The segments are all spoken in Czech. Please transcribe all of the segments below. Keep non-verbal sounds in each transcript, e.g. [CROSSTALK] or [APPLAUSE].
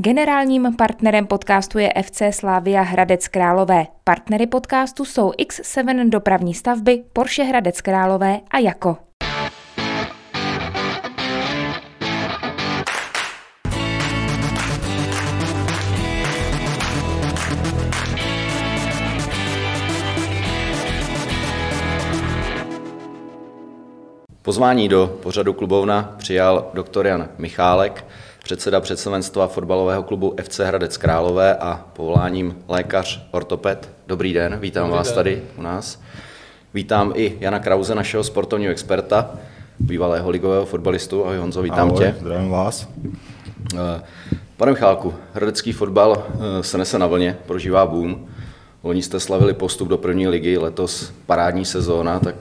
Generálním partnerem podcastu je FC Slavia Hradec Králové. Partnery podcastu jsou X7 dopravní stavby, Porsche Hradec Králové a Jako. Pozvání do pořadu klubovna přijal doktor Jan Michálek, předseda představenstva fotbalového klubu FC Hradec Králové a povoláním lékař ortoped. Dobrý den, vítám Dobrý vás den. tady u nás. Vítám i Jana Krause, našeho sportovního experta, bývalého ligového fotbalistu. Ahoj Honzo, vítám Ahoj, tě. zdravím vás. Eh, pane Michálku, hradecký fotbal eh, se nese na vlně, prožívá boom. Loni jste slavili postup do první ligy, letos parádní sezóna, tak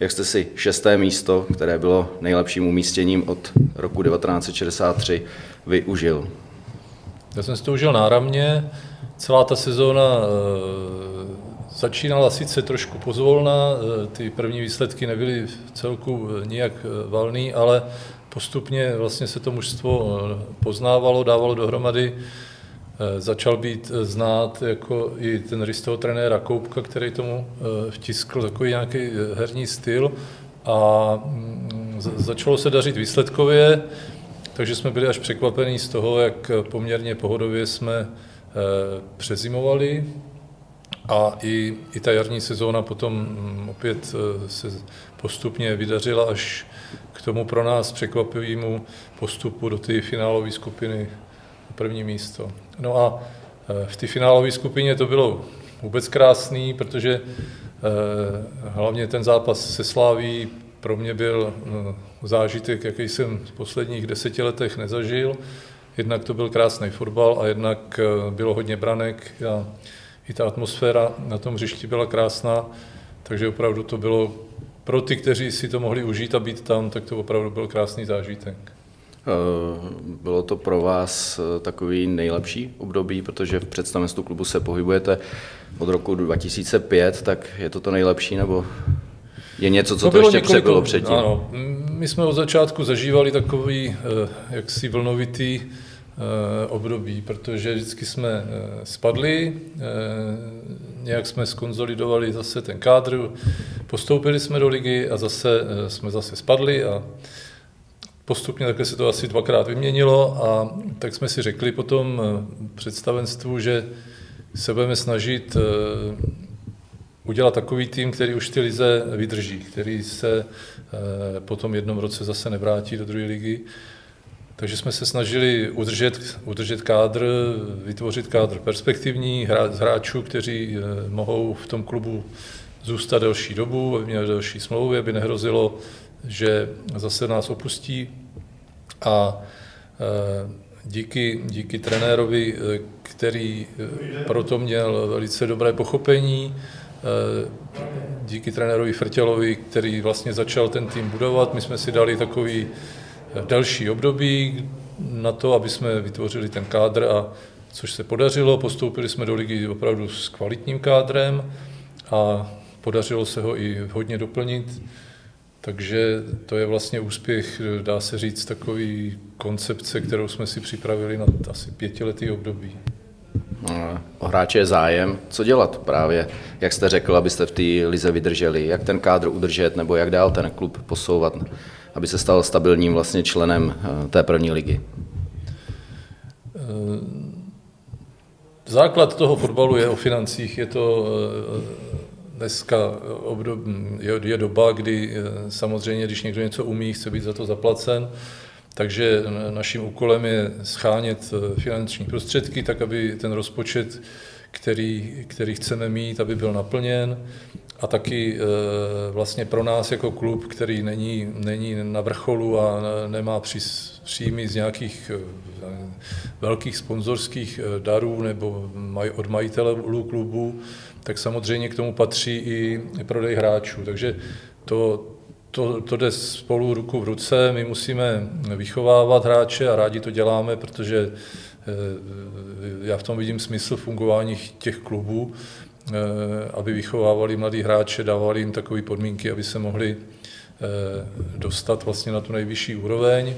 jak jste si šesté místo, které bylo nejlepším umístěním od roku 1963, využil? Já jsem si to užil náramně. Celá ta sezóna e, začínala sice trošku pozvolna, e, ty první výsledky nebyly v celku e, nijak valný, ale postupně vlastně se to mužstvo poznávalo, dávalo dohromady Eh, začal být eh, znát jako i ten Ristého trenéra Koupka, který tomu eh, vtiskl takový nějaký herní styl a mm, začalo se dařit výsledkově, takže jsme byli až překvapení z toho, jak poměrně pohodově jsme přezimovali a i, i ta jarní sezóna potom mm, opět se postupně vydařila až k tomu pro nás překvapivému postupu do té finálové skupiny první místo. No a e, v té finálové skupině to bylo vůbec krásný, protože e, hlavně ten zápas se Sláví pro mě byl e, zážitek, jaký jsem v posledních deseti letech nezažil. Jednak to byl krásný fotbal a jednak bylo hodně branek a i ta atmosféra na tom hřišti byla krásná, takže opravdu to bylo pro ty, kteří si to mohli užít a být tam, tak to opravdu byl krásný zážitek. Eh, bylo to pro vás eh, takový nejlepší období, protože v představenstvu klubu se pohybujete od roku 2005, tak je to to nejlepší, nebo je něco, co to, to ještě několik, přebylo předtím? Ano, my jsme od začátku zažívali takový eh, jaksi vlnovitý období, protože vždycky jsme spadli, nějak jsme skonzolidovali zase ten kádr, postoupili jsme do ligy a zase jsme zase spadli a postupně takhle se to asi dvakrát vyměnilo a tak jsme si řekli potom eh, představenstvu, že se budeme snažit eh, udělat takový tým, který už ty lize vydrží, který se eh, po tom jednom roce zase nevrátí do druhé ligy. Takže jsme se snažili udržet, udržet kádr, vytvořit kádr perspektivní, hráčů, kteří mohou v tom klubu zůstat delší dobu, aby měli delší smlouvy, aby nehrozilo, že zase nás opustí a e, díky, díky trenérovi, e, který e, proto měl velice dobré pochopení, díky trenérovi Frtělovi, který vlastně začal ten tým budovat. My jsme si dali takový další období na to, aby jsme vytvořili ten kádr a což se podařilo. Postoupili jsme do ligy opravdu s kvalitním kádrem a podařilo se ho i hodně doplnit. Takže to je vlastně úspěch, dá se říct, takový koncepce, kterou jsme si připravili na asi pětiletý období. No, o hráče je zájem. Co dělat právě, jak jste řekl, abyste v té lize vydrželi? Jak ten kádr udržet nebo jak dál ten klub posouvat, aby se stal stabilním vlastně členem eh, té první ligy? Eh, základ toho fotbalu je o financích, je to eh, dneska obdob, je, je doba, kdy eh, samozřejmě, když někdo něco umí, chce být za to zaplacen, takže naším úkolem je schánět eh, finanční prostředky, tak aby ten rozpočet, který, který chceme mít, aby byl naplněn. A taky eh, vlastně pro nás jako klub, který není, není na vrcholu a nemá příjmy z nějakých velkých sponzorských darů nebo od majitelů klubu, tak samozřejmě k tomu patří i prodej hráčů. Takže to, to, to jde spolu ruku v ruce. My musíme vychovávat hráče a rádi to děláme, protože já v tom vidím smysl fungování těch klubů, aby vychovávali mladí hráče, dávali jim takové podmínky, aby se mohli eh, dostat vlastně na tu nejvyšší úroveň.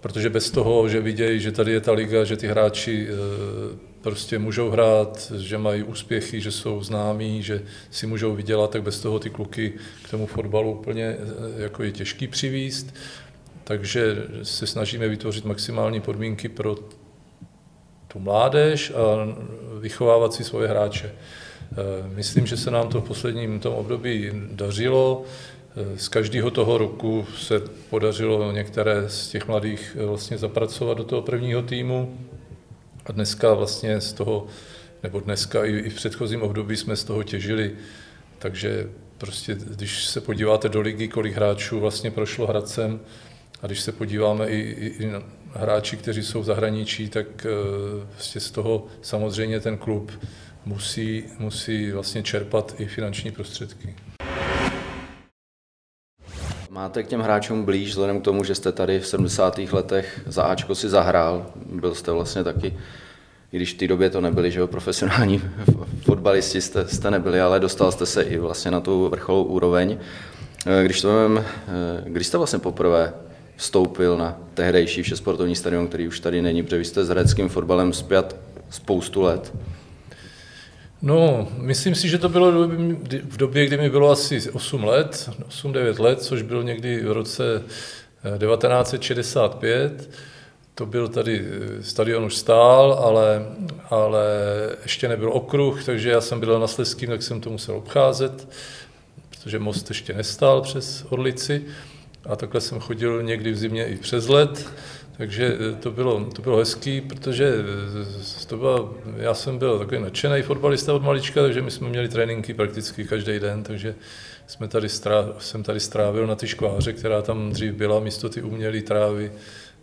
protože bez toho, že vidějí, že tady je ta liga, že ty hráči prostě můžou hrát, že mají úspěchy, že jsou známí, že si můžou vydělat, tak bez toho ty kluky k tomu fotbalu úplně jako je těžký přivíst. Takže se snažíme vytvořit maximální podmínky pro tu mládež a vychovávat si svoje hráče. Eh, myslím, že se nám to v posledním tom období dařilo. Eh, z každého toho roku se podařilo některé z těch mladých eh, vlastně zapracovat do toho prvního týmu. A dneska vlastně z toho, nebo dneska i v předchozím období jsme z toho těžili. Takže prostě, když se podíváte do ligy, kolik hráčů vlastně prošlo Hradcem, a když se podíváme i, i, i hráči, kteří jsou v zahraničí, tak vlastně z toho samozřejmě ten klub musí, musí vlastně čerpat i finanční prostředky. Máte k těm hráčům blíž, vzhledem k tomu, že jste tady v 70. letech za Ačko si zahrál, byl jste vlastně taky, i když v té době to nebyli, že jo, profesionální [LAUGHS] fotbalisti jste, jste nebyli, ale dostal jste se i vlastně na tu vrcholovou úroveň. Když to vím, když jste vlastně poprvé vstoupil na tehdejší všesportovní stadion, který už tady není, protože vy jste s hradeckým fotbalem zpět spoustu let. No, myslím si, že to bylo v době, kdy mi bylo asi 8 let, 8-9 let, což bylo někdy v roce 1965. Eh, to byl tady, eh, stadion už stál, ale, ale ještě nebyl okruh, takže já jsem byl na Sleským, tak jsem to musel obcházet, protože most ještě nestál přes Orlici. A takhle jsem chodil někdy v zimě i přes let. Takže eh, to bylo, to bylo hezký, protože eh, to bylo, já jsem byl takový nadšený fotbalista od malička, takže my jsme měli tréninky prakticky každý den, takže jsme tady strávil, jsem tady strávil na ty škváře, která tam dřív byla, místo ty umělé trávy,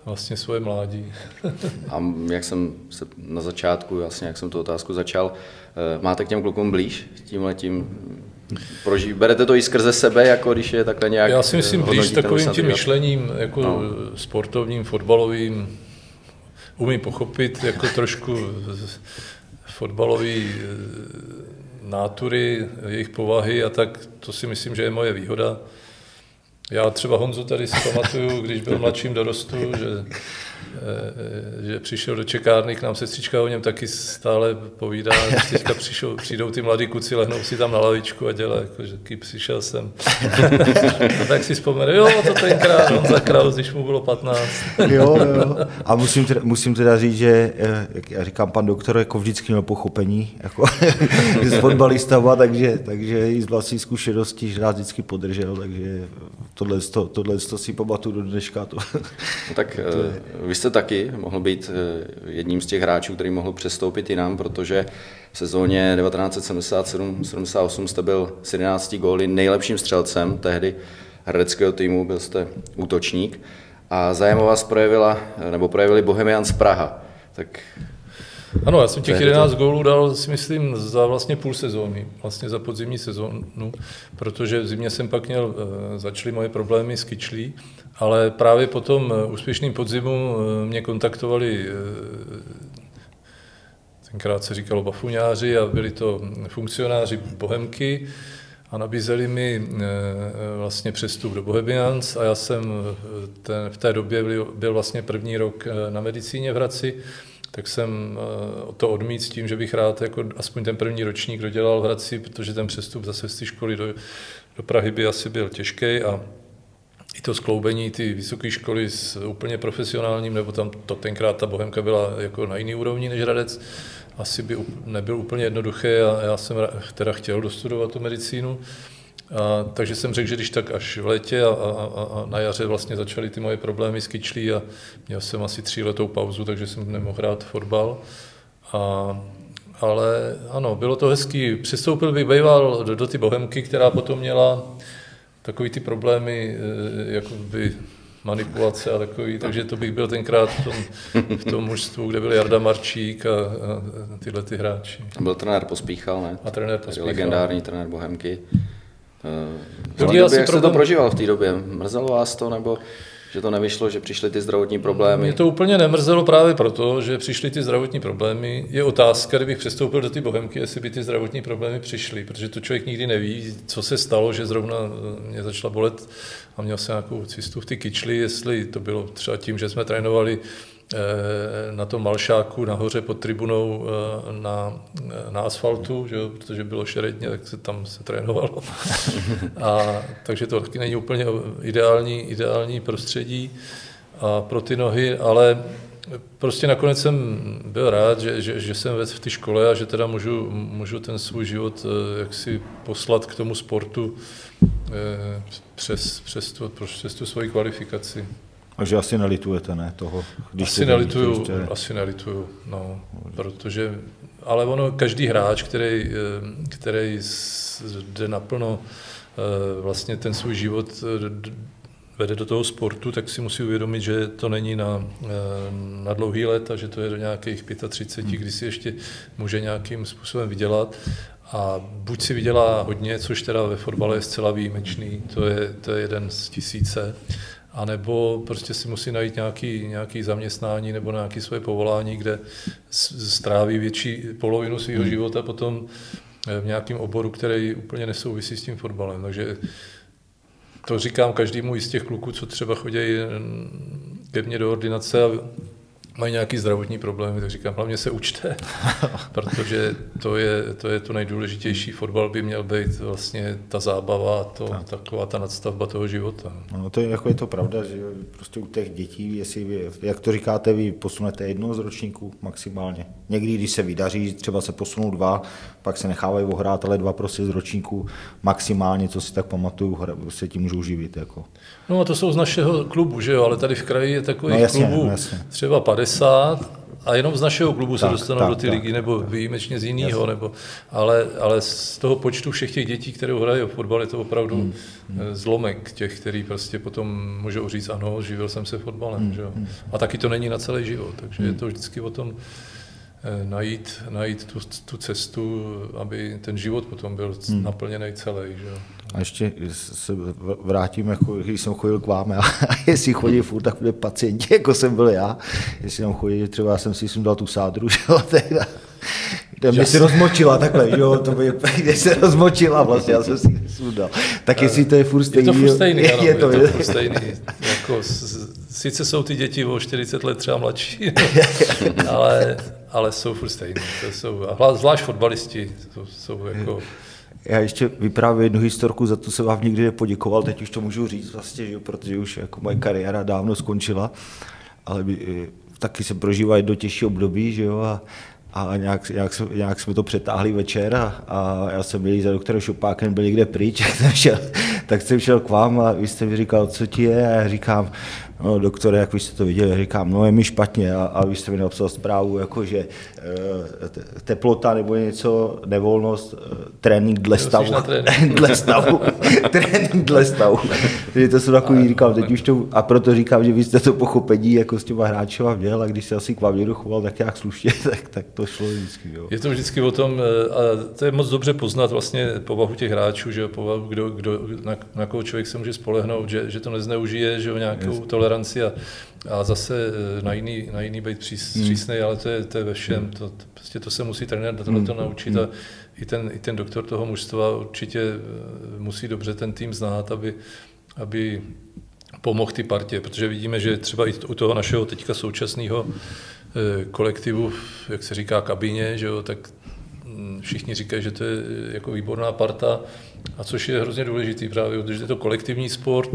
vlastně svoje mládí. [LAUGHS] A jak jsem se na začátku, vlastně jak jsem tu otázku začal, eh, máte k těm klukům blíž tím proží, berete to i skrze sebe, jako když je takhle nějak... Já si myslím, blíž takovým tím myšlením, jako no. sportovním, fotbalovým, umím pochopit jako trošku fotbalový eh, nátury, jejich povahy a tak to si myslím, že je moje výhoda. Já třeba Honzu tady si pamatuju, když byl mladším dorostu, že Eh, že přišel do čekárny, k nám sestřička o něm taky stále povídá, když [LAUGHS] teďka přišel, přijdou ty mladí kuci, lehnou si tam na lavičku a dělají, jako, že taky přišel jsem. a [LAUGHS] tak si vzpomene, jo, to tenkrát on zakral, když mu bylo 15. jo, jo. [LAUGHS] A musím teda, musím teda říct, že, eh, jak já říkám, pan doktor jako vždycky měl pochopení, jako s fotbalistama, takže, takže i z vlastní zkušenosti, že nás vždycky podržel, takže tohle, to, tohle to si pamatuju do dneška. To, no tak to je... Eh, vy jste taky mohl být eh, jedním z těch hráčů, který mohl přestoupit jinam, protože v sezóně 1977-78 jste byl s 11 góly nejlepším střelcem tehdy hradeckého týmu, byl jste útočník a zájem o vás projevila, nebo projevili Bohemians Praha. Tak ano, já jsem těch 11 gólů dal, si myslím, za vlastně půl sezóny, vlastně za podzimní sezónu, protože v zimě jsem pak měl, eh, začaly moje problémy s kyčlí, ale právě po tom eh, úspěšném podzimu eh, mě kontaktovali tenkrát se říkalo bafuňáři a byli to funkcionáři Bohemky a nabízeli mi vlastně přestup do Bohemians a já jsem ten, v té době byl, byl vlastně první rok na medicíně v Hradci, tak jsem eh, to odmít s tím, že bych rád jako aspoň ten první ročník dodělal v Hradci, protože ten přestup zase z té školy do, do Prahy by asi byl těžký a i to skloubení ty vysoké školy s úplně profesionálním, nebo tam to tenkrát ta Bohemka byla jako na jiný úrovni než Hradec, asi by nebyl úplně jednoduché a já jsem teda chtěl dostudovat tu medicínu. A, takže jsem řekl, že když tak až v létě a, a, a na jaře vlastně začaly ty moje problémy s kyčlí a měl jsem asi tříletou pauzu, takže jsem nemohl hrát fotbal. A, ale ano, bylo to hezký. Přistoupil bych býval do, do ty Bohemky, která potom měla takový ty problémy, e, jako by manipulace a takový, takže to bych byl tenkrát v tom, v tom mužstvu, kde byl Jarda Marčík a, a tyhle ty hráči. Byl trenér Pospíchal, ne? A trenér Pospíchal. Legendární trenér Bohemky. Uh, jak jste to prožíval v té době? Mrzelo vás to, nebo že to nevyšlo, že přišly ty zdravotní problémy? Mě to úplně nemrzelo právě proto, že přišly ty zdravotní problémy. Je otázka, kdybych přestoupil do ty bohemky, jestli by ty zdravotní problémy přišly, protože to člověk nikdy neví, co se stalo, že zrovna mě začala bolet a měl jsem nějakou cistu v ty kyčli, jestli to bylo třeba tím, že jsme trénovali eh, na tom Malšáku nahoře pod tribunou eh, na, na asfaltu, že jo, protože bylo šeredně, tak se tam se trénovalo. [LAUGHS] A, takže to taky není úplně ideální, ideální prostředí a pro ty nohy, ale prostě nakonec jsem byl rád, že, že, že jsem v té škole a že teda můžu, můžu ten svůj život eh, jaksi poslat k tomu sportu přes, přes, tu, přes tu svoji kvalifikaci. Takže asi nelitujete, ne, toho? Když asi nelituju, ještě... asi nelituju, no, protože, ale ono, každý hráč, který, eh, který jde naplno eh, vlastně ten svůj život eh, vede do toho sportu, tak si musí uvědomit, že to není na, na dlouhý let a že to je do nějakých 35, hmm. kdy si ještě může nějakým způsobem vydělat a buď si vydělá hodně, což teda ve fotbale je zcela výjimečný, to je, to je jeden z tisíce, anebo prostě si musí najít nějaký, nějaký zaměstnání nebo nějaké svoje povolání, kde stráví větší polovinu svého hmm. života potom eh, v nějakém oboru, který úplně nesouvisí s tím fotbalem. Takže to říkám každému z těch kluků, co třeba chodí ke mně do ordinace a mají nějaký zdravotní problémy, tak říkám, hlavně se učte, [LAUGHS] protože to je, to je to nejdůležitější. Fotbal by měl být vlastně ta zábava, to, tak. taková ta nadstavba toho života. No, to je, jako je to pravda, že prostě u těch dětí, jestli vy, jak to říkáte, vy posunete jedno z ročníků maximálně. Někdy, když se vydaří, třeba se posunou dva, pak se nechávají ohrát, ale dva prostě z ročníků maximálně, co si tak pamatuju, se tím můžou živit. Jako. No a to jsou z našeho klubu, že jo, ale tady v kraji je takových no, jasně, klubů no, jasně. třeba 50 a jenom z našeho klubu tak, se dostanou tak, do ty tak, ligy, nebo tak. výjimečně z jiného, nebo, ale, ale z toho počtu všech těch dětí, které hrají fotbal, je to opravdu hmm. hmm. zlomek těch, který prostě potom můžou říct, ano, živil jsem se fotbalem. Hmm. Že jo? Hmm. A taky to není na celý život, takže hmm. je to vždycky o tom, Eh, najít, najít tu, tu cestu, aby ten život potom byl hmm. naplněný celý. Že? A ještě se vrátím, jako, když jsem chodil k vám, [LAUGHS] a jestli chodí furt takové pacienti, jako jsem byl já, jestli tam chodí, třeba já jsem si sundal tu sádru, [LAUGHS] že jo, teda, kde mě si rozmočila takhle, jo, to by, [LAUGHS] kde se rozmočila vlastně, já jsem si sundal. Tak jestli to je furt stejný. Je to furt stejný, je, ano, je, to, je to furt stejný. Jako, sice jsou ty děti o 40 let třeba mladší, [LAUGHS] ale ale jsou furt stejní. To jsou, a zvlášť fotbalisti jsou, jsou jako... Já ještě vyprávím jednu historku, za to jsem vám nikdy nepoděkoval, teď už to můžu říct vlastně, že, protože už jako moje kariéra dávno skončila, ale by, taky se prožívá jedno těžší období, že jo, a, a nějak, nějak, nějak, jsme to přetáhli večer a, a já jsem byl za doktorem Šupákem, byl někde pryč, [LAUGHS] tak jsem, šel, tak jsem šel k vám a vy jste mi říkal, co ti je a já říkám, no doktore, jak vy jste to viděli, říkám, no je mi špatně a, a vy jste mi napsal zprávu, jako že e, teplota nebo něco, nevolnost, e, [LAUGHS] [LAUGHS] trénink dle stavu. Trénink. dle stavu. trénink dle stavu. Takže to jsem takový, říkám, teď už to, a proto říkám, že vy jste to pochopení jako s těma hráčema měl a když se asi k vám někdo choval tak nějak slušně, [LAUGHS] tak, tak to šlo vždycky. Jo. Je to vždycky o tom, e, a to je moc dobře poznat vlastně povahu těch hráčů, že povahu, kdo, kdo, na, na koho člověk se může spolehnout, že, že to nezneužije, že o nějakou toleranci toleranci a, a zase e, na jiný, na jiný být přísný, hmm. ale to je, to je ve všem. To, to, prostě to se musí trenér na tohle to hmm. naučit a i ten, i ten doktor toho mužstva určitě e, musí dobře ten tým znát, aby, aby pomohl ty partě, protože vidíme, že třeba i u toho našeho teďka současného e, kolektivu, jak se říká kabině, že jo, tak mm, všichni říkají, že to je jako výborná parta, a což je hrozně důležitý právě, protože je to kolektivní sport,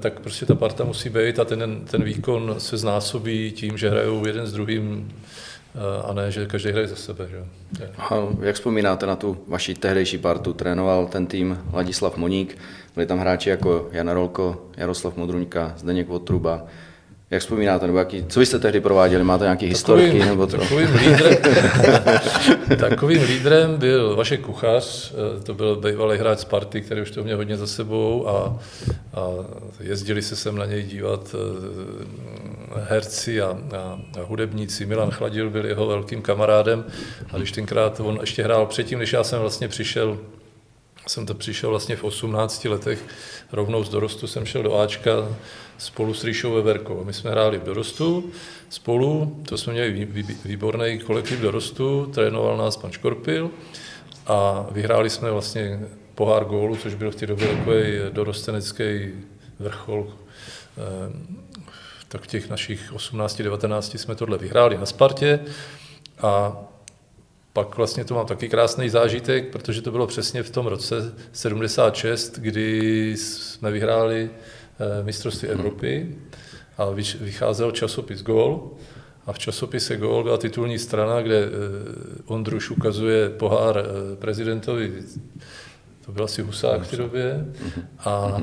tak prostě ta parta musí být a ten, ten výkon se znásobí tím, že hrajou jeden s druhým eh, a ne, že každý hraje za sebe. Že? A jak vzpomínáte na tu vaši tehdejší partu? Trénoval ten tým Ladislav Moník, byli tam hráči jako Jana Rolko, Jaroslav Modruňka, Zdeněk Votruba, jak vzpomínáte, nebo jaký, co byste tehdy prováděli? Máte nějaké historiky? Nebo to? Takovým, lídrem, [LAUGHS] takovým lídrem byl Vašek Kuchař, eh, to byl bývalý hráč Sparty, který už to měl hodně za sebou a, a jezdili se sem na něj dívat eh, herci a, a, a hudebníci. Milan Chladil byl jeho velkým kamarádem a když tenkrát on ještě hrál předtím, než já jsem vlastně přišel jsem to přišel vlastně v 18 letech, rovnou z dorostu jsem šel do Ačka spolu s Ríšou Veverkou. My jsme hráli v dorostu spolu, to jsme měli výborný kolektiv dorostu, trénoval nás pan Škorpil a vyhráli jsme vlastně pohár gólu, což byl v té době takový dorostenecký vrchol. Ehm, tak v těch našich 18-19 jsme tohle vyhráli na Spartě a pak vlastně to mám taky krásný zážitek, protože to bylo přesně v tom roce 76, kdy jsme vyhráli eh, mistrovství Evropy a vycházel časopis Gol a v časopise Gol byla titulní strana, kde eh, Ondruš ukazuje pohár eh, prezidentovi, to byl asi Husák v té době, a,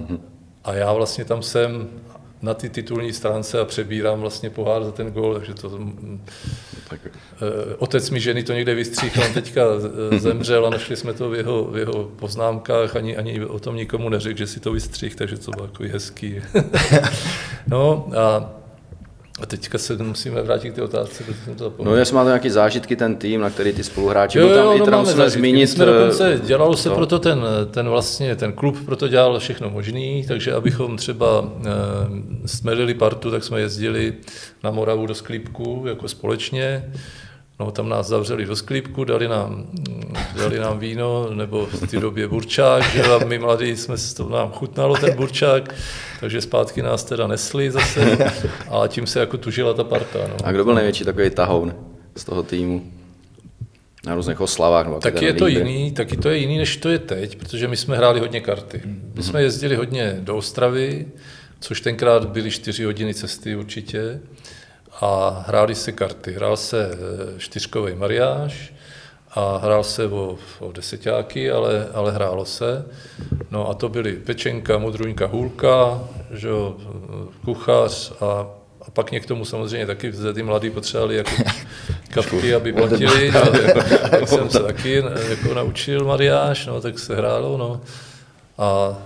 a já vlastně tam jsem na ty titulní stránce a přebírám vlastně pohár za ten gol, takže to... Tak. Eh, otec mi ženy to někde vystříhl, on teďka [LAUGHS] zemřel a našli jsme to v jeho, v jeho poznámkách, ani, ani o tom nikomu neřekl, že si to vystřih, takže to bylo jako hezký. [LAUGHS] no a a teďka se musíme vrátit k té otázce, protože jsem to zapomněl. No, jestli máte nějaké zážitky, ten tým, na který ty spoluhráči, jo, jo, tam, no, i tam musíme zážitky. zmínit. jsme dokonce, eh, dělalo se to. proto ten, ten vlastně, ten klub proto dělal všechno možný, takže abychom třeba e, smelili partu, tak jsme jezdili na Moravu do Sklípku jako společně, No, tam nás zavřeli do sklípku, dali nám, dali nám víno, nebo v té době burčák, že a my mladí jsme, to nám chutnalo ten burčák, takže zpátky nás teda nesli zase a tím se jako tužila ta parta. No. A kdo byl největší takový tahoun z toho týmu? Na různých oslavách? Nebo taky je to jiný, taky to je jiný, než to je teď, protože my jsme hráli hodně karty. My jsme jezdili hodně do Ostravy, což tenkrát byly čtyři hodiny cesty určitě a hráli se karty. Hrál se eh, čtyřkový mariáž a hrál se o, o desetáky, ale, ale hrálo se. No a to byly pečenka, modruňka, hůlka, že jo, kuchař a, a pak někdo tomu samozřejmě taky ty mladí potřebovali jako [LAUGHS] kapky, aby platili. [LAUGHS] No, tak jsem se taky jako naučil mariáš, no, tak se hrálo. No. A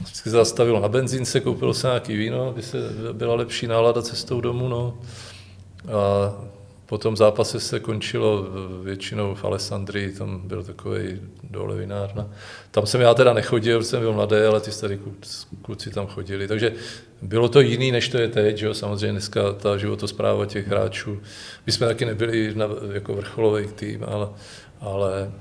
vždycky zastavil na benzínce, koupil se nějaký víno, aby se byla lepší nálada cestou domů. No. A po tom zápase se končilo většinou v Alessandrii, tam byl takový dole vinárna. Tam jsem já teda nechodil, jsem byl mladý, ale ty starý kluci tam chodili. Takže bylo to jiný, než to je teď. Že jo? Samozřejmě dneska ta životospráva těch hráčů. My jsme taky nebyli na, jako vrcholový tým, ale, ale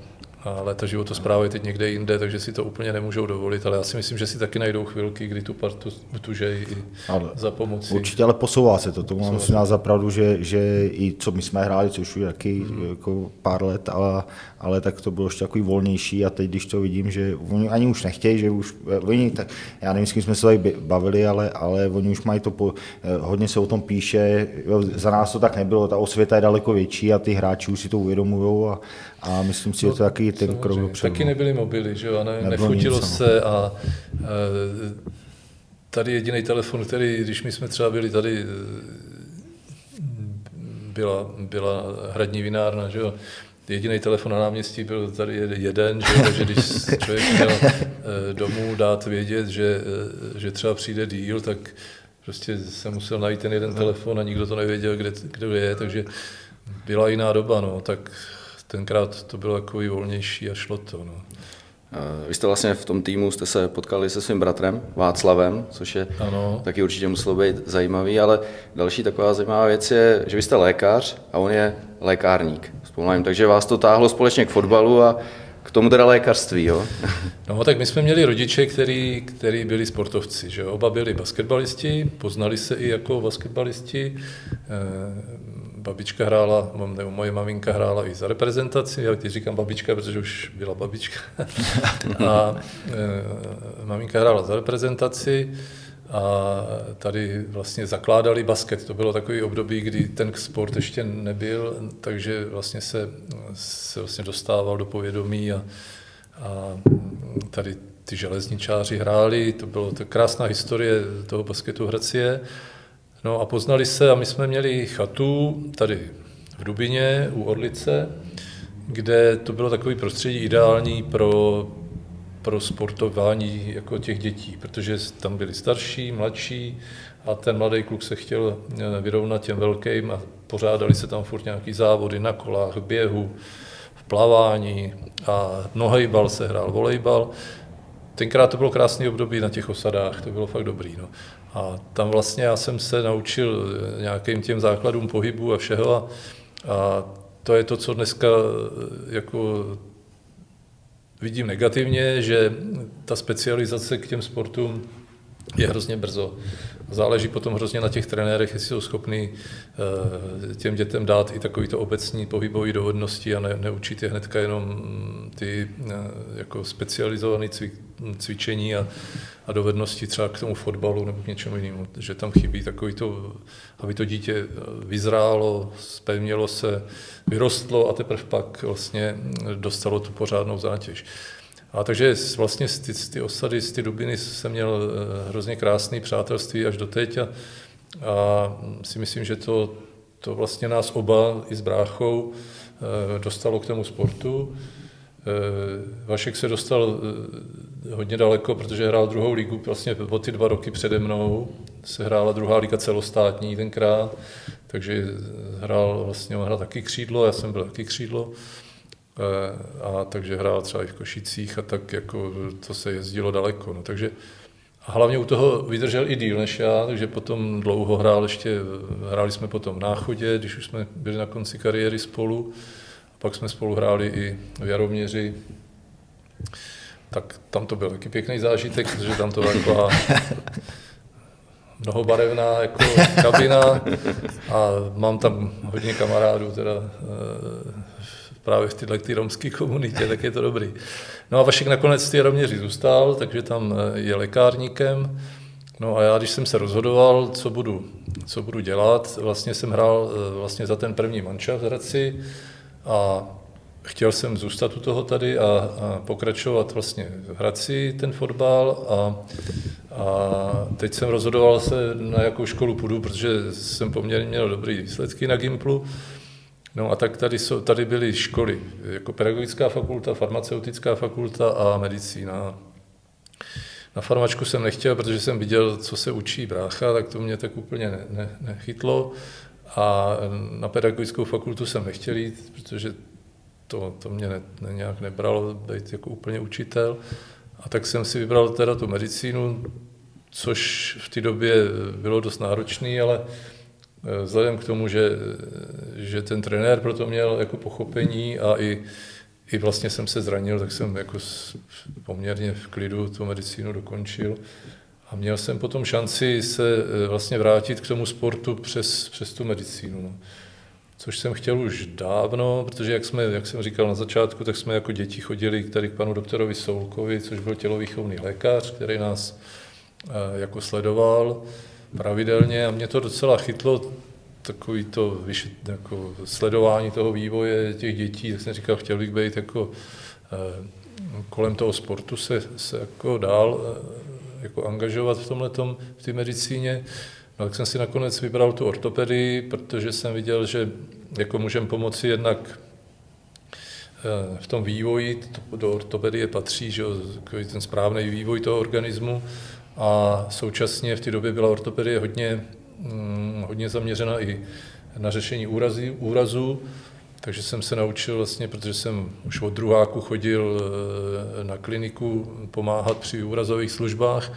ale ta životospráva je teď někde jinde, takže si to úplně nemůžou dovolit, ale já si myslím, že si taky najdou chvilky, kdy tu partu utužejí i ale, za pomoci. Určitě, ale posouvá se to, to mám si za pravdu, že, že i co my jsme hráli, což už taky mm. jako pár let, ale, ale tak to bylo ještě takový volnější a teď, když to vidím, že oni ani už nechtějí, že už, oni, tak, já nevím, s kým jsme se tady bavili, ale, ale oni už mají to, po, eh, hodně se o tom píše, za nás to tak nebylo, ta osvěta je daleko větší a ty hráči už si to uvědomují a, a myslím si, no, že to je taky ten krok dopředu. Taky nebyly mobily, že jo, a ne, nefotilo nic, se a, a tady jediný telefon, který, když my jsme třeba byli tady, byla, byla hradní vinárna, že jo, jediný telefon na náměstí byl tady jeden, že, takže když člověk měl eh, domů dát vědět, že, že třeba přijde díl, tak prostě se musel najít ten jeden telefon a nikdo to nevěděl, kde, kde je, takže byla jiná doba, no, tak tenkrát to bylo takový volnější a šlo to. No. Vy jste vlastně v tom týmu jste se potkali se svým bratrem Václavem, což je ano. taky určitě muselo být zajímavý, ale další taková zajímavá věc je, že vy jste lékař a on je lékárník. Vzpomínám, takže vás to táhlo společně k fotbalu a k tomu teda lékařství, jo? [LAUGHS] No tak my jsme měli rodiče, který, který byli sportovci, že oba byli basketbalisti, poznali se i jako basketbalisti. Babička hrála, nebo moje maminka hrála i za reprezentaci, já ti říkám babička, protože už byla babička. [LAUGHS] a e, maminka hrála za reprezentaci a tady vlastně zakládali basket. To bylo takový období, kdy ten sport ještě nebyl, takže vlastně se, se vlastně dostával do povědomí a, a tady ty železničáři hráli, to bylo to krásná historie toho basketu Hracie. No a poznali se a my jsme měli chatu tady v Dubině u Orlice, kde to bylo takový prostředí ideální pro, pro sportování jako těch dětí, protože tam byli starší, mladší a ten mladý kluk se chtěl eh, vyrovnat těm velkým a pořádali se tam furt nějaký závody na kolách, běhu, v plavání a nohejbal se hrál volejbal. tenkrát to bylo krásné období na těch osadách, to bylo fakt dobrý. No. A tam vlastně já jsem se naučil nějakým těm základům pohybu a všeho a, a to je to, co dneska jako vidím negativně, že ta specializace k těm sportům je hrozně brzo. Záleží potom hrozně na těch trenérech, jestli jsou schopní eh, těm dětem dát i takovýto obecní pohybové dovednosti a ne, neučit je hnedka jenom ty eh, jako specializované cvičení a, a dovednosti třeba k tomu fotbalu nebo k něčemu jinému. Že tam chybí takový to, aby to dítě vyzrálo, spevnilo se, vyrostlo a teprve pak vlastně dostalo tu pořádnou zátěž. A takže vlastně z ty, z ty osady, z ty Dubiny jsem měl eh, hrozně krásné přátelství až do teď a, a si myslím, že to, to vlastně nás oba i s bráchou eh, dostalo k tomu sportu. Eh, Vašek se dostal hodně daleko, protože hrál druhou ligu vlastně o ty dva roky přede mnou. Se hrála druhá liga celostátní tenkrát, takže hrál vlastně on hrál taky křídlo, já jsem byl taky křídlo. Eh, a takže hrál třeba i v Košicích a tak jako to se jezdilo daleko. No, takže a hlavně u toho vydržel i díl než já, takže potom dlouho hrál ještě, hráli jsme potom v Náchodě, když už jsme byli na konci kariéry spolu, a pak jsme spolu hráli i v Jaroměři, tak tam to byl taky pěkný zážitek, protože tam to byla [LAUGHS] mnohobarevná jako kabina a mám tam hodně kamarádů teda eh, právě v této té romské komunitě, tak je to dobrý. No a Vašek nakonec v té Roměři zůstal, takže tam eh, je lékárníkem. No a já, když jsem se rozhodoval, co budu, co budu dělat, vlastně jsem hrál eh, vlastně za ten první manča v Hradci a chtěl jsem zůstat u toho tady a, a pokračovat vlastně v Hradci ten fotbal a, a teď jsem rozhodoval se, na jakou školu půjdu, protože jsem poměrně měl dobrý výsledky na Gimplu. No a tak tady, jsou, tady byly školy, jako pedagogická fakulta, farmaceutická fakulta a medicína. Na farmačku jsem nechtěl, protože jsem viděl, co se učí brácha, tak to mě tak úplně ne, ne, nechytlo. A na pedagogickou fakultu jsem nechtěl jít, protože to, to mě ne, ne, nějak nebralo být jako úplně učitel. A tak jsem si vybral teda tu medicínu, což v té době bylo dost náročné, ale vzhledem k tomu, že, že ten trenér proto měl jako pochopení a i, i vlastně jsem se zranil, tak jsem jako poměrně v klidu tu medicínu dokončil. A měl jsem potom šanci se eh, vlastně vrátit k tomu sportu přes, přes tu medicínu. No. Což jsem chtěl už dávno, protože jak, jsme, jak jsem říkal na začátku, tak jsme jako děti chodili tady k panu doktorovi Soulkovi, což byl tělovýchovný lékař, který nás eh, jako sledoval pravidelně a mě to docela chytlo, takový to jako sledování toho vývoje těch dětí, tak jsem říkal, chtěl bych být jako eh, kolem toho sportu se, se jako dál eh, jako angažovat v tomhle v té medicíně. No, tak jsem si nakonec vybral tu ortopedii, protože jsem viděl, že jako můžeme pomoci jednak eh, v tom vývoji, do ortopedie patří že, ten správný vývoj toho organismu, a současně v té době byla ortopedie hodně, mm, hodně zaměřena i na řešení úrazy, úrazů, takže jsem se naučil vlastně, protože jsem už od druháku chodil eh, na kliniku pomáhat při úrazových službách,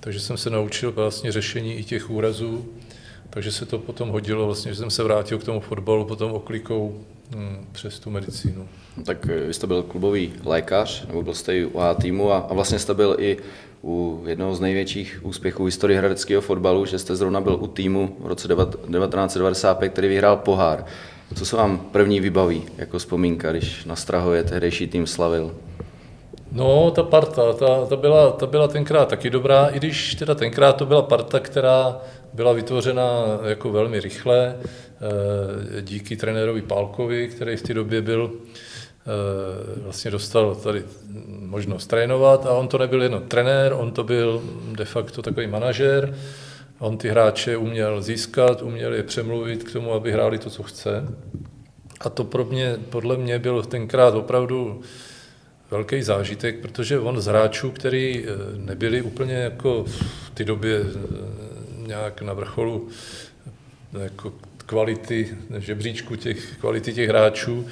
takže jsem se naučil vlastně řešení i těch úrazů, takže se to potom hodilo, vlastně, že jsem se vrátil k tomu fotbalu potom oklikou mm, přes tu medicínu. Tak eh, vy jste byl klubový lékař, nebo byl jste i u A týmu a, a vlastně jste byl i u jednoho z největších úspěchů v historii hradeckého fotbalu, že jste zrovna byl u týmu v roce 1995, který vyhrál pohár. Co se vám první vybaví jako vzpomínka, když na Strahově tehdejší tým slavil? No, ta parta, ta, ta, byla, ta byla tenkrát taky dobrá, i když teda tenkrát to byla parta, která byla vytvořena jako velmi rychle eh, díky trenérovi Pálkovi, který v té době byl vlastně dostal tady možnost trénovat a on to nebyl jenom trenér, on to byl de facto takový manažer, on ty hráče uměl získat, uměl je přemluvit k tomu, aby hráli to, co chce. A to pro mě, podle mě byl tenkrát opravdu velký zážitek, protože on z hráčů, který eh, nebyli úplně jako v té době eh, nějak na vrcholu jako kvality, žebříčku těch kvality těch hráčů,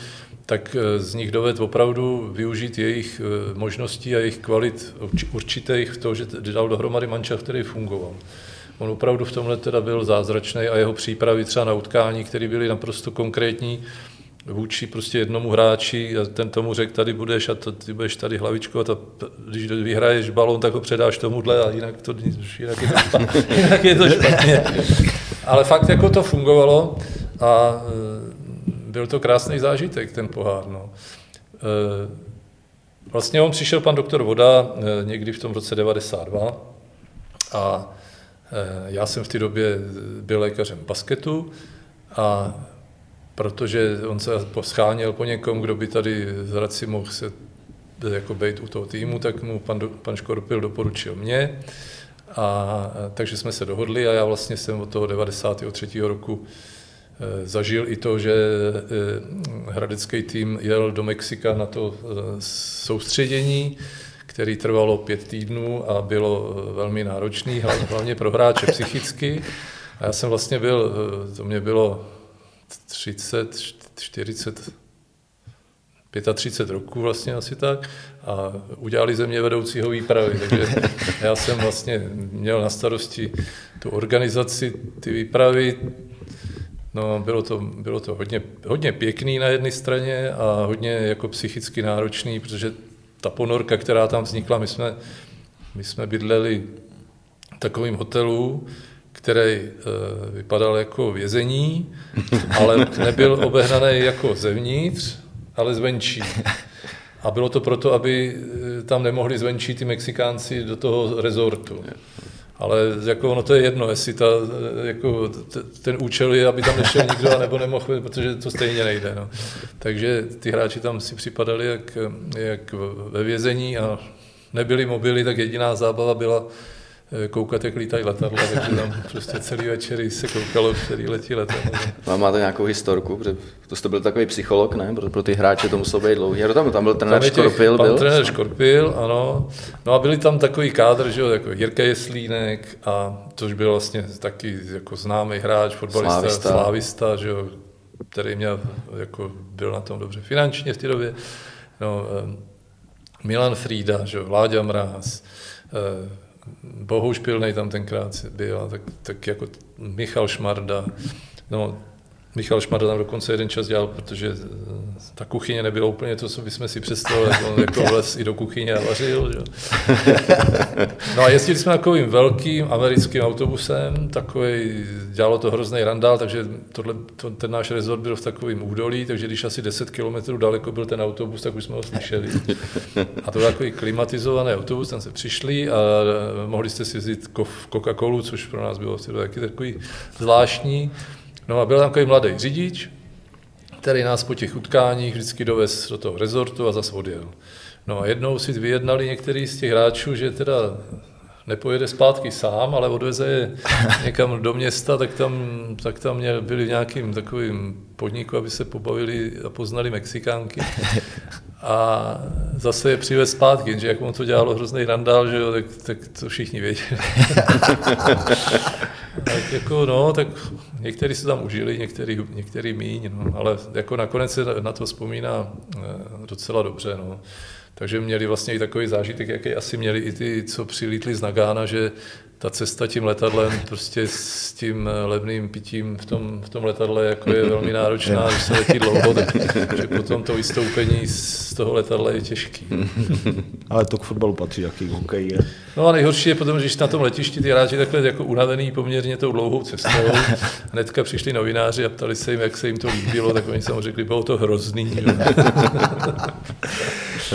tak eh, z nich doved opravdu využít jejich možností a jejich kvalit určitých v to, že dal dohromady mančav, který fungoval. On opravdu v tomhle teda byl zázračný a jeho přípravy třeba na utkání, které byly naprosto konkrétní, vůči prostě jednomu hráči a ten tomu řekl, tady budeš a to, ty budeš tady hlavičkovat a když vyhraješ balón, tak ho předáš tomuhle a jinak, to, jinak, je, to špatně, [LAUGHS] jinak je to špatně. Ale fakt jako to fungovalo a e, byl to krásný zážitek, ten pohár. No. E, vlastně on přišel, pan doktor Voda, e, někdy v tom roce 92 a já jsem v té době byl lékařem basketu a protože on se poscháněl po někom, kdo by tady z Hradci mohl se jako být u toho týmu, tak mu pan, pan Škorpil doporučil mě. A, takže jsme se dohodli a já vlastně jsem od toho 93. roku e, zažil i to, že e, hradecký tým jel do Mexika na to e, soustředění, který trvalo pět týdnů a bylo velmi náročný, hlavně pro hráče psychicky. A já jsem vlastně byl, to mě bylo 30, 40, 35 roků vlastně asi tak a udělali ze mě vedoucího výpravy, takže já jsem vlastně měl na starosti tu organizaci, ty výpravy, no bylo to, bylo to hodně, hodně pěkný na jedné straně a hodně jako psychicky náročný, protože ta ponorka, která tam vznikla, my jsme, my jsme bydleli v takovém hotelu, který eh, vypadal jako vězení, ale nebyl obehnaný jako zevnitř, ale zvenčí. A bylo to proto, aby eh, tam nemohli zvenčí ty Mexikánci do toho rezortu. Ale jako ono to je jedno, jestli ta, jako ten účel je, aby tam nešel nikdo, nebo nemohl, protože to stejně nejde. No. Takže ty hráči tam si připadali jak, jak ve vězení a nebyli mobily, tak jediná zábava byla koukat, jak lítají letadla, takže tam prostě celý večer se koukalo, který letí letadlo. A máte nějakou historku, protože to jste byl takový psycholog, ne? Pro, pro ty hráče to muselo být dlouhý. Tam, tam byl trenér tam Škorpil. Pan byl? trenér Škorpil, ano. No a byli tam takový kádr, že jo, jako Jirka Jeslínek, a což byl vlastně taky jako známý hráč, fotbalista, slávista, slávista že jo, který měl, jako byl na tom dobře finančně v té době. No, eh, Milan Frýda, že jo, Láďa Mráz, eh, Bohuž Pilnej tam tenkrát byl, tak, tak jako Michal Šmarda, no Michal Šmarda tam dokonce jeden čas dělal, protože eh, ta kuchyně nebyla úplně to, co bychom si představili, on [LAUGHS] jako les i do kuchyně a vařil. Že? [LAUGHS] No a jezdili jsme takovým velkým americkým autobusem, takový, dělalo to hrozný randál, takže tohle, to, ten náš rezort byl v takovém údolí, takže když asi 10 kilometrů daleko byl ten autobus, tak už jsme ho slyšeli. [LAUGHS] A to byl takový klimatizovaný autobus, tam se přišli a mohli jste si vzít Coca-Colu, což pro nás bylo taky takový zvláštní. No a byl tam takový mladý řidič, který nás po těch utkáních vždycky dovez do toho rezortu a zase odjel. No a jednou si vyjednali některý z těch hráčů, že teda nepojede zpátky sám, ale odveze je [LAUGHS] někam do města, tak tam, tak tam byli v nějakým takovým podniku, aby se pobavili a poznali Mexikánky. [LAUGHS] A zase je přivez zpátky, že jak mu to dělalo hrozný randál, že jo, tak, tak to všichni věděli. [LAUGHS] tak jako no, tak někteří se tam užili, některý, některý míň, no, ale jako nakonec se na to vzpomíná eh, docela dobře, no. Takže měli vlastně i takový zážitek, jaký asi měli i ty, co přilítli z Nagána, že ta cesta tím letadlem, prostě s tím levným pitím v tom, v tom letadle jako je velmi náročná, když se letí dlouho, tak že potom to vystoupení z toho letadla je těžký. Ale to k fotbalu patří, jaký hokej je. No a nejhorší je potom, když na tom letišti ty hráči takhle jako unavený poměrně tou dlouhou cestou. Hnedka přišli novináři a ptali se jim, jak se jim to líbilo, tak oni samozřejmě řekli, bylo to hrozný.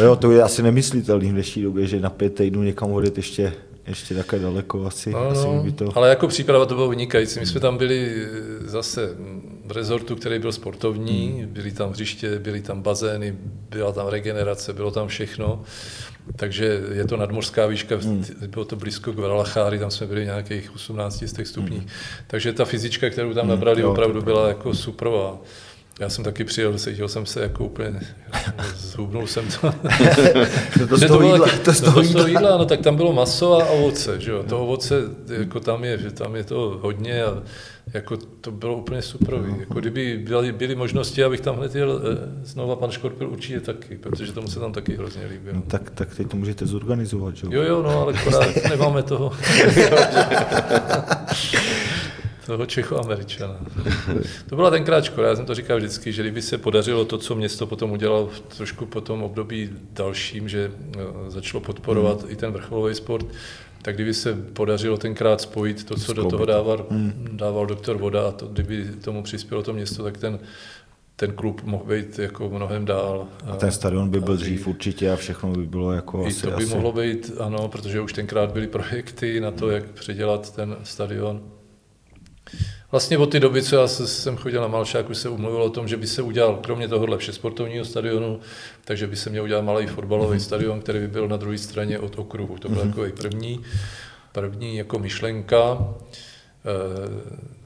jo, to je asi nemyslitelný v dnešní době, že na pět týdnů někam odjet ještě ještě také daleko asi. No, asi no, by to... Ale jako příprava to bylo vynikající. My jsme tam byli eh, zase v rezortu, který byl sportovní, hmm. byly tam hřiště, byly tam bazény, byla tam regenerace, bylo tam všechno. Takže je to nadmořská výška, hmm. bylo to blízko k Valachári, tam jsme byli v nějakých 18 stupních. Hmm. Takže ta fyzička, kterou tam hmm, nabrali, hmm, opravdu byla jako suprová. Já jsem taky přijel, cítil jsem se jako úplně, zhubnul jsem to. to, [LAUGHS] to, z toho jídla, to, z toho jídla. jídla. no tak tam bylo maso a ovoce, že jo, to ovoce, jako tam je, že tam je to hodně a jako to bylo úplně super. Jako kdyby byly, byly možnosti, abych tam hned jel eh, znova pan Škorpil určitě taky, protože tomu se tam taky hrozně líbilo. No, tak, tak teď to můžete zorganizovat, že jo? Jo, jo, no, ale nemáme toho. [LAUGHS] [LAUGHS] toho Čecho-Američana. To byla tenkrát škoda, já jsem to říkal vždycky, že kdyby se podařilo to, co město potom udělalo v trošku po tom období dalším, že eh, začalo podporovat hmm. i ten vrcholový sport, tak kdyby se podařilo tenkrát spojit to, co Skloubit. do toho dával, hmm. dával doktor Voda a to, kdyby tomu přispělo to město, tak ten ten klub mohl být jako mnohem dál. A ten stadion by byl dřív určitě a všechno by bylo jako I asi, to by asi... mohlo být, ano, protože už tenkrát byly projekty na to, jak předělat ten stadion. Vlastně od té doby, co já jsem chodil na Malšák, už se umluvilo o tom, že by se udělal, kromě tohohle sportovního stadionu, takže by se měl udělat malý fotbalový mm-hmm. stadion, který by byl na druhé straně od okruhu. To byl mm-hmm. takový první, první jako myšlenka.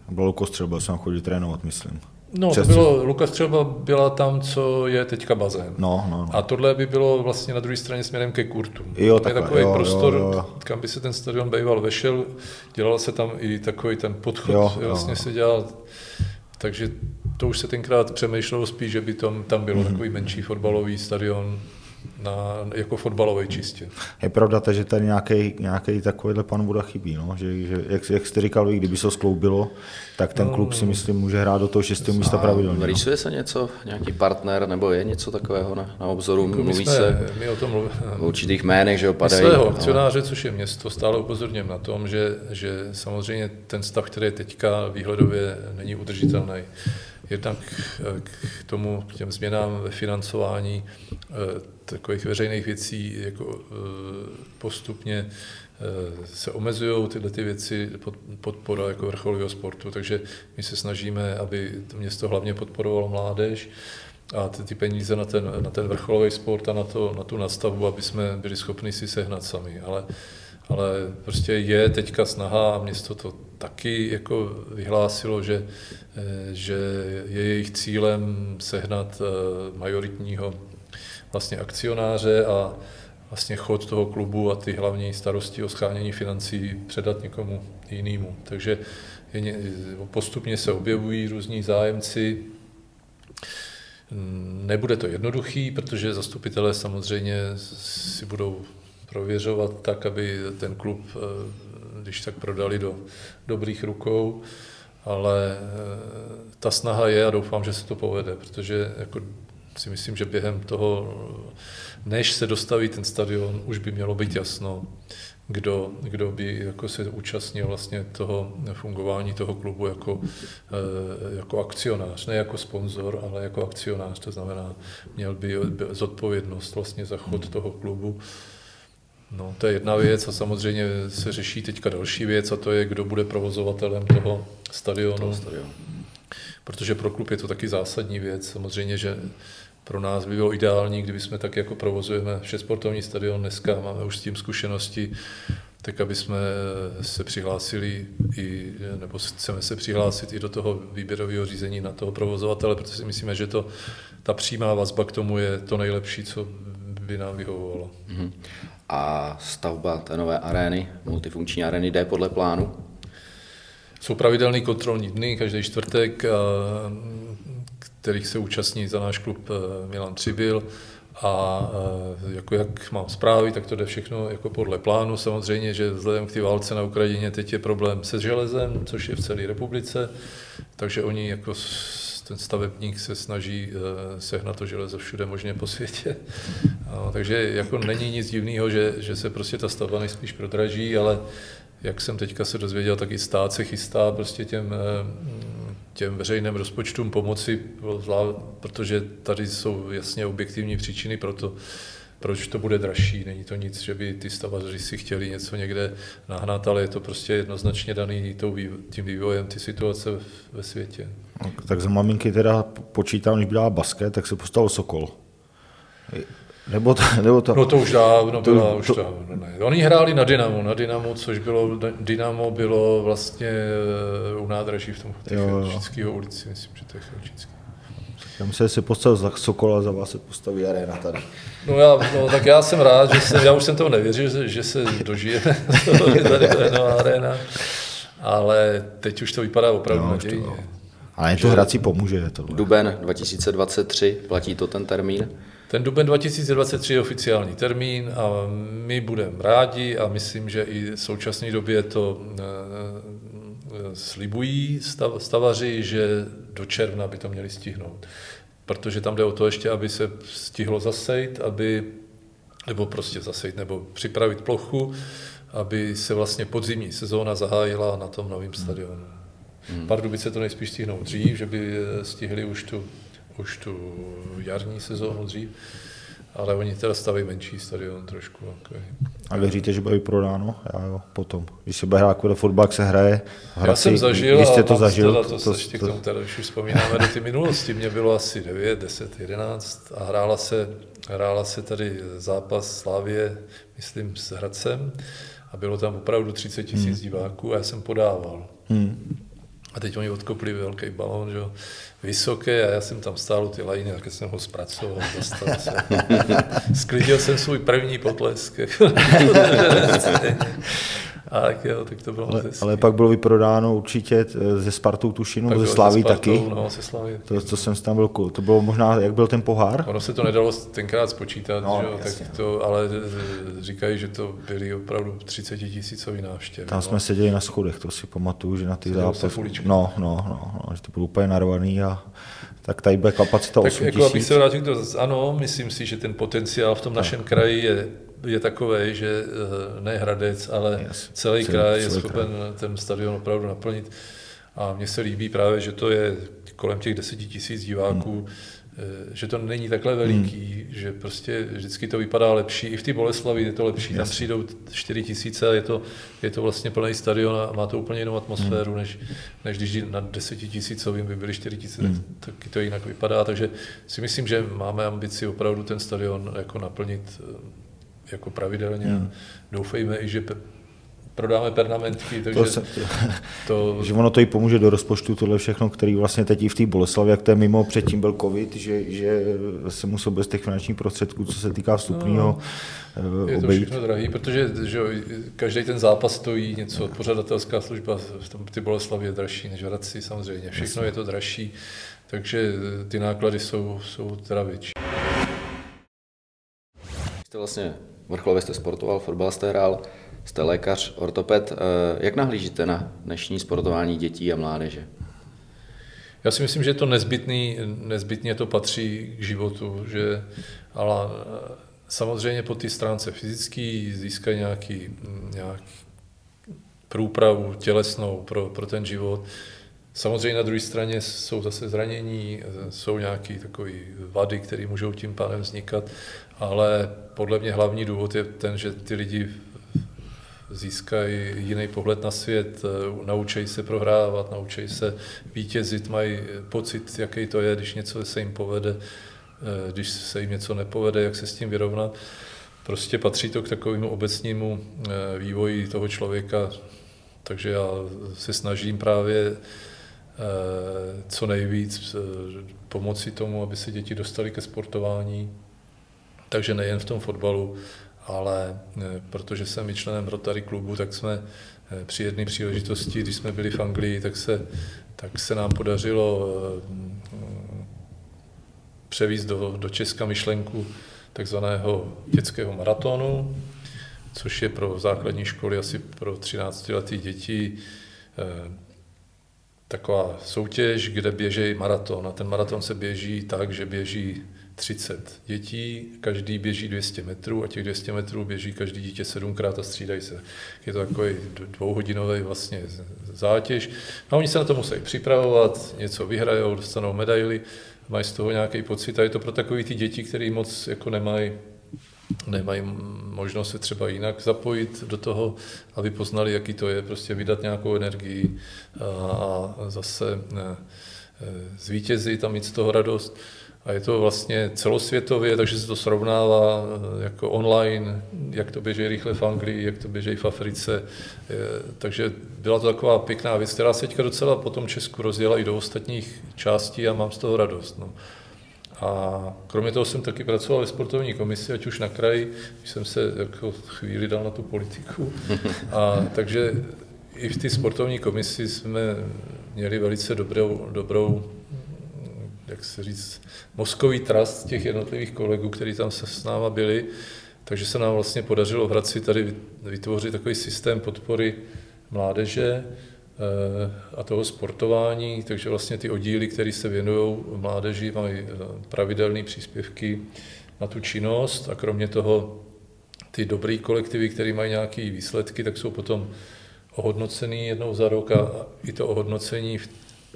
Bylo kostřel, jsem chodil trénovat, myslím. No, to bylo, Lukas třeba byla tam, co je teďka bazén. No, no, no. A tohle by bylo vlastně na druhé straně směrem ke kurtu. Jo, takhle, je takový jo, prostor, jo, jo. kam by se ten stadion býval vešel. Dělal se tam i takový ten podchod, jo, vlastně jo. se dělal. Takže to už se tenkrát přemýšlelo spíš, že by tam, tam bylo mm-hmm. takový menší fotbalový stadion, na, jako fotbalový čistě. Je pravda, že tady nějaký, nějaký takovýhle pan Buda chybí, no? že, že jak, jak jste říkal, kdyby se skloubilo, tak ten klub si myslím může hrát do toho šestého místa pravidelně. No. Rýsuje se něco, nějaký partner, nebo je něco takového na, na obzoru? Jako Mluví jsme, se my o tom mluví, v určitých jménech, že opadají. Svého no. akcionáře, což je město, stále upozorněm na tom, že, že samozřejmě ten stav, který je teďka výhledově není udržitelný. Jednak k tomu, k těm změnám ve financování eh, takových veřejných věcí jako eh, postupně eh, se omezují tyhle ty věci, podpora jako vrcholového sportu, takže my se snažíme, aby to město hlavně podporovalo mládež a ty, ty peníze na ten, na ten vrcholový sport a na, to, na tu nastavbu, aby jsme byli schopni si sehnat sami. Ale, ale prostě je teďka snaha a město to taky jako vyhlásilo, že, eh, že je jejich cílem sehnat majoritního vlastně akcionáře a vlastně chod toho klubu a ty hlavní starosti o schánění financí předat někomu jinému. Takže je, postupně se objevují různí zájemci. Nebude to jednoduchý, protože zastupitelé samozřejmě si budou prověřovat tak, aby ten klub, eh, když tak prodali do dobrých rukou, ale eh, ta snaha je a doufám, že se to povede, protože jako si myslím, že během toho, než se dostaví ten stadion, už by mělo být jasno, kdo, kdo by jako se účastnil vlastně toho fungování toho klubu jako, eh, jako akcionář, ne jako sponzor, ale jako akcionář, to znamená, měl by zodpovědnost vlastně za chod toho klubu. No, to je jedna věc a samozřejmě se řeší teďka další věc a to je, kdo bude provozovatelem toho stadionu. Toho stadionu. Protože pro klub je to taky zásadní věc. Samozřejmě, že pro nás by bylo ideální, kdyby jsme tak jako provozujeme vše sportovní stadion dneska, máme už s tím zkušenosti, tak aby jsme se přihlásili i, nebo chceme se přihlásit i do toho výběrového řízení na toho provozovatele, protože si myslíme, že to, ta přímá vazba k tomu je to nejlepší, co by nám vyhovovalo. Uh-huh. A stavba té nové arény, multifunkční arény, jde podle plánu? Jsou pravidelné kontrolní dny, každý čtvrtek kterých se účastní za náš klub eh, Milan Třibil a eh, jako jak mám zprávy, tak to jde všechno jako podle plánu. Samozřejmě, že vzhledem k té válce na Ukrajině teď je problém se železem, což je v celé republice, takže oni jako ten stavebník se snaží eh, sehnat to železo všude možně po světě. [LAUGHS] No, takže jako není nic divného, že, že se prostě ta stavba nejspíš prodraží, ale jak jsem teďka se dozvěděl, tak i stát se chystá prostě těm těm veřejným rozpočtům pomoci, protože tady jsou jasně objektivní příčiny pro to, proč to bude dražší. Není to nic, že by ty stavaři si chtěli něco někde nahnat, ale je to prostě jednoznačně daný tím vývojem ty situace ve světě. Tak za maminky teda počítám, když byla basket, tak se postavil Sokol. Nebo to, nebo to... No to už dávno to, byla, už to... dávno, ne. Oni hráli na Dynamo, na Dynamo, což bylo, Dynamo bylo vlastně eh, u nádraží v tom Chelčického ulici, myslím, že to je Chelčický. Já myslím, že se postavil za Sokola, za vás se postaví arena tady. No, já, no tak já jsem rád, že jsem, já už jsem toho nevěřil, že, že se dožije [LAUGHS] tady ta arena, ale teď už to vypadá opravdu no, nadějně. Ale to hrací pomůže. Tohle. Duben 2023, platí to ten termín? Ten duben 2023 je oficiální termín a my budeme rádi a myslím, že i v současné době to eh, slibují stav, stavaři, že do června by to měli stihnout. Protože tam jde o to ještě, aby se stihlo zasejt, aby, nebo prostě zasejt, nebo připravit plochu, aby se vlastně podzimní sezóna zahájila na tom novém stadionu. Hmm. Pardubice to nejspíš stihnou dřív, že by stihli už tu už tu jarní sezónu dřív, ale oni teda staví menší stadion trošku. Okay. A věříte, že bude vyprodáno? Já jo, potom. Když se bude hrát jako fotbal, se hraje. Hrací, Já jsem zažil, jste to zažil, teda, to, to, ještě to, k tomu, teda, když už vzpomínáme do ty minulosti, mě bylo asi 9, 10, 11 a hrála se, hrála se tady zápas Slávě, myslím, s Hradcem a bylo tam opravdu 30 tisíc hmm. diváků a já jsem podával. Hmm. A teď oni odkopli velký balón, že vysoké a já jsem tam stál u ty lajiny, tak jsem ho zpracoval, dostal se. [LAUGHS] Sklidil jsem svůj první potlesk. [LAUGHS] A tak jo, tak to bylo ale, ale pak bylo vyprodáno určitě eh, ze Spartou tušinu, ze Sláví taky. No, se Sláví. To, to jsem tam byl, to bylo možná, jak byl ten pohár? Ono se to nedalo tenkrát spočítat, no, že, jasně, tak to, ale eh, říkají, že to byly opravdu 30 tisícový návštěvy. Tam no. jsme seděli na schodech, to si pamatuju, že na ty zápasy. No, no, no, no, že to bylo úplně narvaný a tak tady bude kapacita 8 tak jako abych se vrátil to, ano, myslím si, že ten potenciál v tom našem kraji je je takové, že eh, ne Hradec, ale yes. celý, celý kraj je schopen kraj. ten stadion opravdu naplnit. A mně se líbí právě, že to je kolem těch deseti tisíc diváků, hmm. Eh, že to není takhle veliký, hmm. že prostě vždycky to vypadá lepší. I v té Boleslavi je to lepší. Tam přijdou 4 tisíce a je to, je to vlastně plný stadion a má to úplně jinou atmosféru, hmm. než, než když na 10 tisícovým by byly 4 tisíce, hmm. tak, taky to jinak vypadá. Takže si myslím, že máme ambici opravdu ten stadion jako naplnit eh, jako pravidelně. Hmm. Doufejme i, že prodáme pernamentky, takže to, se, to... Že ono to i pomůže do rozpočtu, tohle všechno, který vlastně teď i v té Boleslavi, jak to je mimo, předtím byl covid, že, že se musel bez těch finančních prostředků, co se týká vstupního, no, Je to všechno drahý, protože že, každý ten zápas stojí něco, pořadatelská služba v tom, ty Boleslavy je dražší než v Hradci samozřejmě, všechno Jasně. je to dražší, takže ty náklady jsou, jsou teda větší. Jste vlastně vrcholově jste sportoval, fotbal jste hrál, jste lékař, ortoped. Eh, jak nahlížíte na dnešní sportování dětí a mládeže? Já si myslím, že to nezbytný, nezbytně to patří k životu, že, ale eh, samozřejmě po té stránce fyzický získají nějaký, nějaký průpravu tělesnou pro, pro ten život. Samozřejmě na druhé straně jsou zase zranění, jsou nějaké takové vady, které můžou tím pádem vznikat, ale podle mě hlavní důvod je ten, že ty lidi získají jiný pohled na svět, naučí se prohrávat, naučí se vítězit, mají pocit, jaký to je, když něco se jim povede, když se jim něco nepovede, jak se s tím vyrovnat. Prostě patří to k takovému obecnímu eh, vývoji toho člověka, takže já se snažím právě Eh, co nejvíc eh, pomoci tomu, aby se děti dostali ke sportování. Takže nejen v tom fotbalu, ale eh, protože jsem i členem Rotary klubu, tak jsme při jedné příležitosti, když jsme byli v Anglii, tak se, tak se nám podařilo převízt do, do Česka myšlenku takzvaného dětského maratonu, což je pro základní školy asi pro 13-leté děti taková soutěž, kde běží maraton. A ten maraton se běží tak, že běží 30 dětí, každý běží 200 metrů a těch 200 metrů běží každý dítě sedmkrát a střídají se. Je to takový dvouhodinový vlastně zátěž. A oni se na to musí připravovat, něco vyhrajou, dostanou medaily, mají z toho nějaký pocit a je to pro takový ty děti, které moc jako nemají nemají možnost se třeba jinak zapojit do toho, aby poznali, jaký to je, prostě vydat nějakou energii a zase zvítězit a mít z toho radost. A je to vlastně celosvětově, takže se to srovnává eh, jako online, jak to běží rychle v Anglii, jak to běží v Africe. Takže byla to taková pěkná věc, která se teďka docela potom Česku rozjela i do ostatních částí a mám z toho radost. No. A kromě toho jsem taky pracoval ve sportovní komisi, ať už na kraji, když jsem se jako chvíli dal na tu politiku. A takže i v té sportovní komisi jsme měli velice dobrou, dobrou jak se říct, mozkový trast těch jednotlivých kolegů, kteří tam se s náma byli. Takže se nám vlastně podařilo v Hradci tady vytvořit takový systém podpory mládeže, Eh, a toho sportování, takže vlastně ty oddíly, které se věnují mládeži, mají eh, pravidelné příspěvky na tu činnost. A kromě toho ty dobrý kolektivy, které mají nějaké výsledky, tak jsou potom ohodnocený jednou za rok. A i to ohodnocení v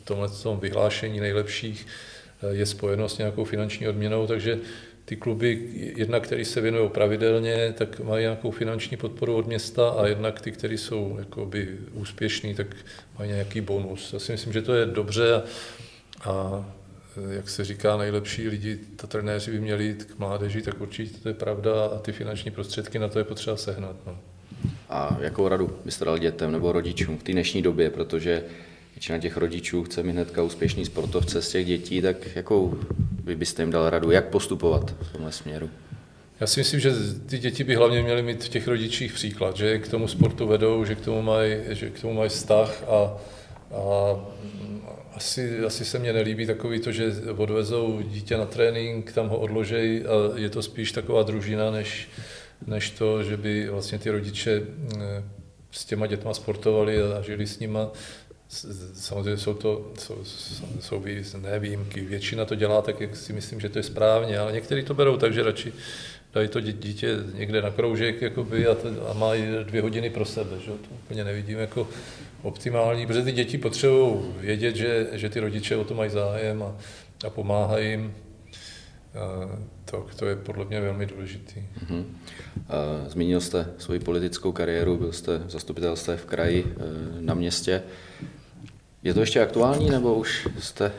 tomhle tom vyhlášení nejlepších je spojeno s nějakou finanční odměnou, takže ty kluby, jednak, které se věnují pravidelně, tak mají nějakou finanční podporu od města a jednak ty, které jsou jakoby úspěšní, tak mají nějaký bonus. Já si myslím, že to je dobře a, a jak se říká, nejlepší lidi, to trenéři by měli jít k mládeži, tak určitě to je pravda a ty finanční prostředky na to je potřeba sehnat. No. A jakou radu byste dal dětem nebo rodičům v té dnešní době, protože většina těch rodičů chce mít hnedka úspěšný sportovce z těch dětí, tak jakou vy byste jim dal radu, jak postupovat v tomhle směru? Já si myslím, že ty děti by hlavně měly mít v těch rodičích příklad, že k tomu sportu vedou, že k tomu mají, že k tomu mají vztah a, a asi, asi se mně nelíbí takový to, že odvezou dítě na trénink, tam ho odložej a je to spíš taková družina, než, než to, že by vlastně ty rodiče eh, s těma dětma sportovali a žili s nima. Samozřejmě jsou to jsou, jsou ne výjimky. Většina to dělá tak, jak si myslím, že to je správně, ale někteří to berou tak, že radši dají to dítě někde na kroužek jakoby, a, to, a mají dvě hodiny pro sebe. Že? To úplně nevidím jako optimální, protože ty děti potřebují vědět, že, že ty rodiče o to mají zájem a, a pomáhají jim. To, to je podle mě velmi důležitý. Uh-huh. Zmínil jste svoji politickou kariéru, byl jste v zastupitelstve v kraji, e, na městě. Je to ještě aktuální, nebo už jste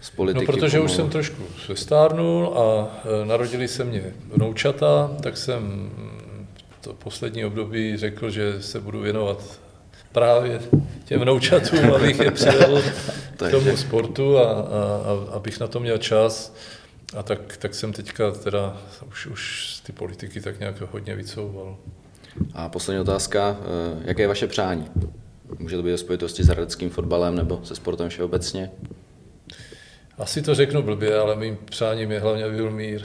z politiky? No, protože pomalu? už jsem trošku stárnul a e, narodili se mě vnoučata, tak jsem to poslední období řekl, že se budu věnovat právě těm vnoučatům, [LAUGHS] abych je přivedl k tomu sportu a, a, a abych na to měl čas. A tak, tak jsem teďka teda už, už ty politiky tak nějak hodně vycouval. A poslední otázka, e, jaké je vaše přání? Může to být ve spojitosti s hradeckým fotbalem nebo se sportem všeobecně? Asi to řeknu blbě, ale mým přáním je hlavně, aby byl mír.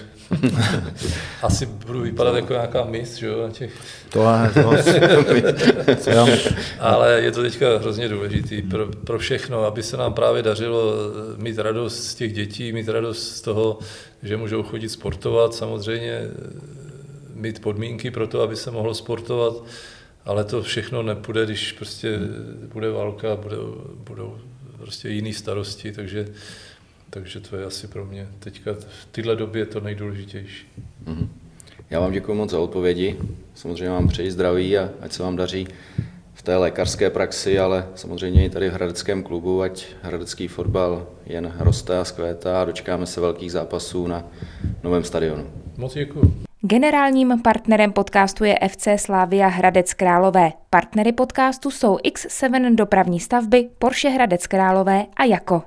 [LAUGHS] Asi budu vypadat jako nějaká mis, že jo, na těch... To ne, to [LAUGHS] Ale je to teďka hrozně důležitý pro, pro všechno, aby se nám právě dařilo mít radost z těch dětí, mít radost z toho, že můžou chodit sportovat, samozřejmě mít podmínky pro to, aby se mohlo sportovat, ale to všechno nepůjde, když prostě bude válka, budou, budou prostě jiné starosti, takže, takže to je asi pro mě teďka v této době to nejdůležitější. Mm-hmm. Já vám děkuji moc za odpovědi. Samozřejmě vám přeji zdraví a ať se vám daří v té lékařské praxi, ale samozřejmě i tady v Hradeckém klubu, ať hradecký fotbal jen roste a zkvétá a dočkáme se velkých zápasů na novém stadionu. Moc děkuji. Generálním partnerem podcastu je FC Slávia Hradec Králové. Partnery podcastu jsou X7 dopravní stavby, Porsche Hradec Králové a Jako.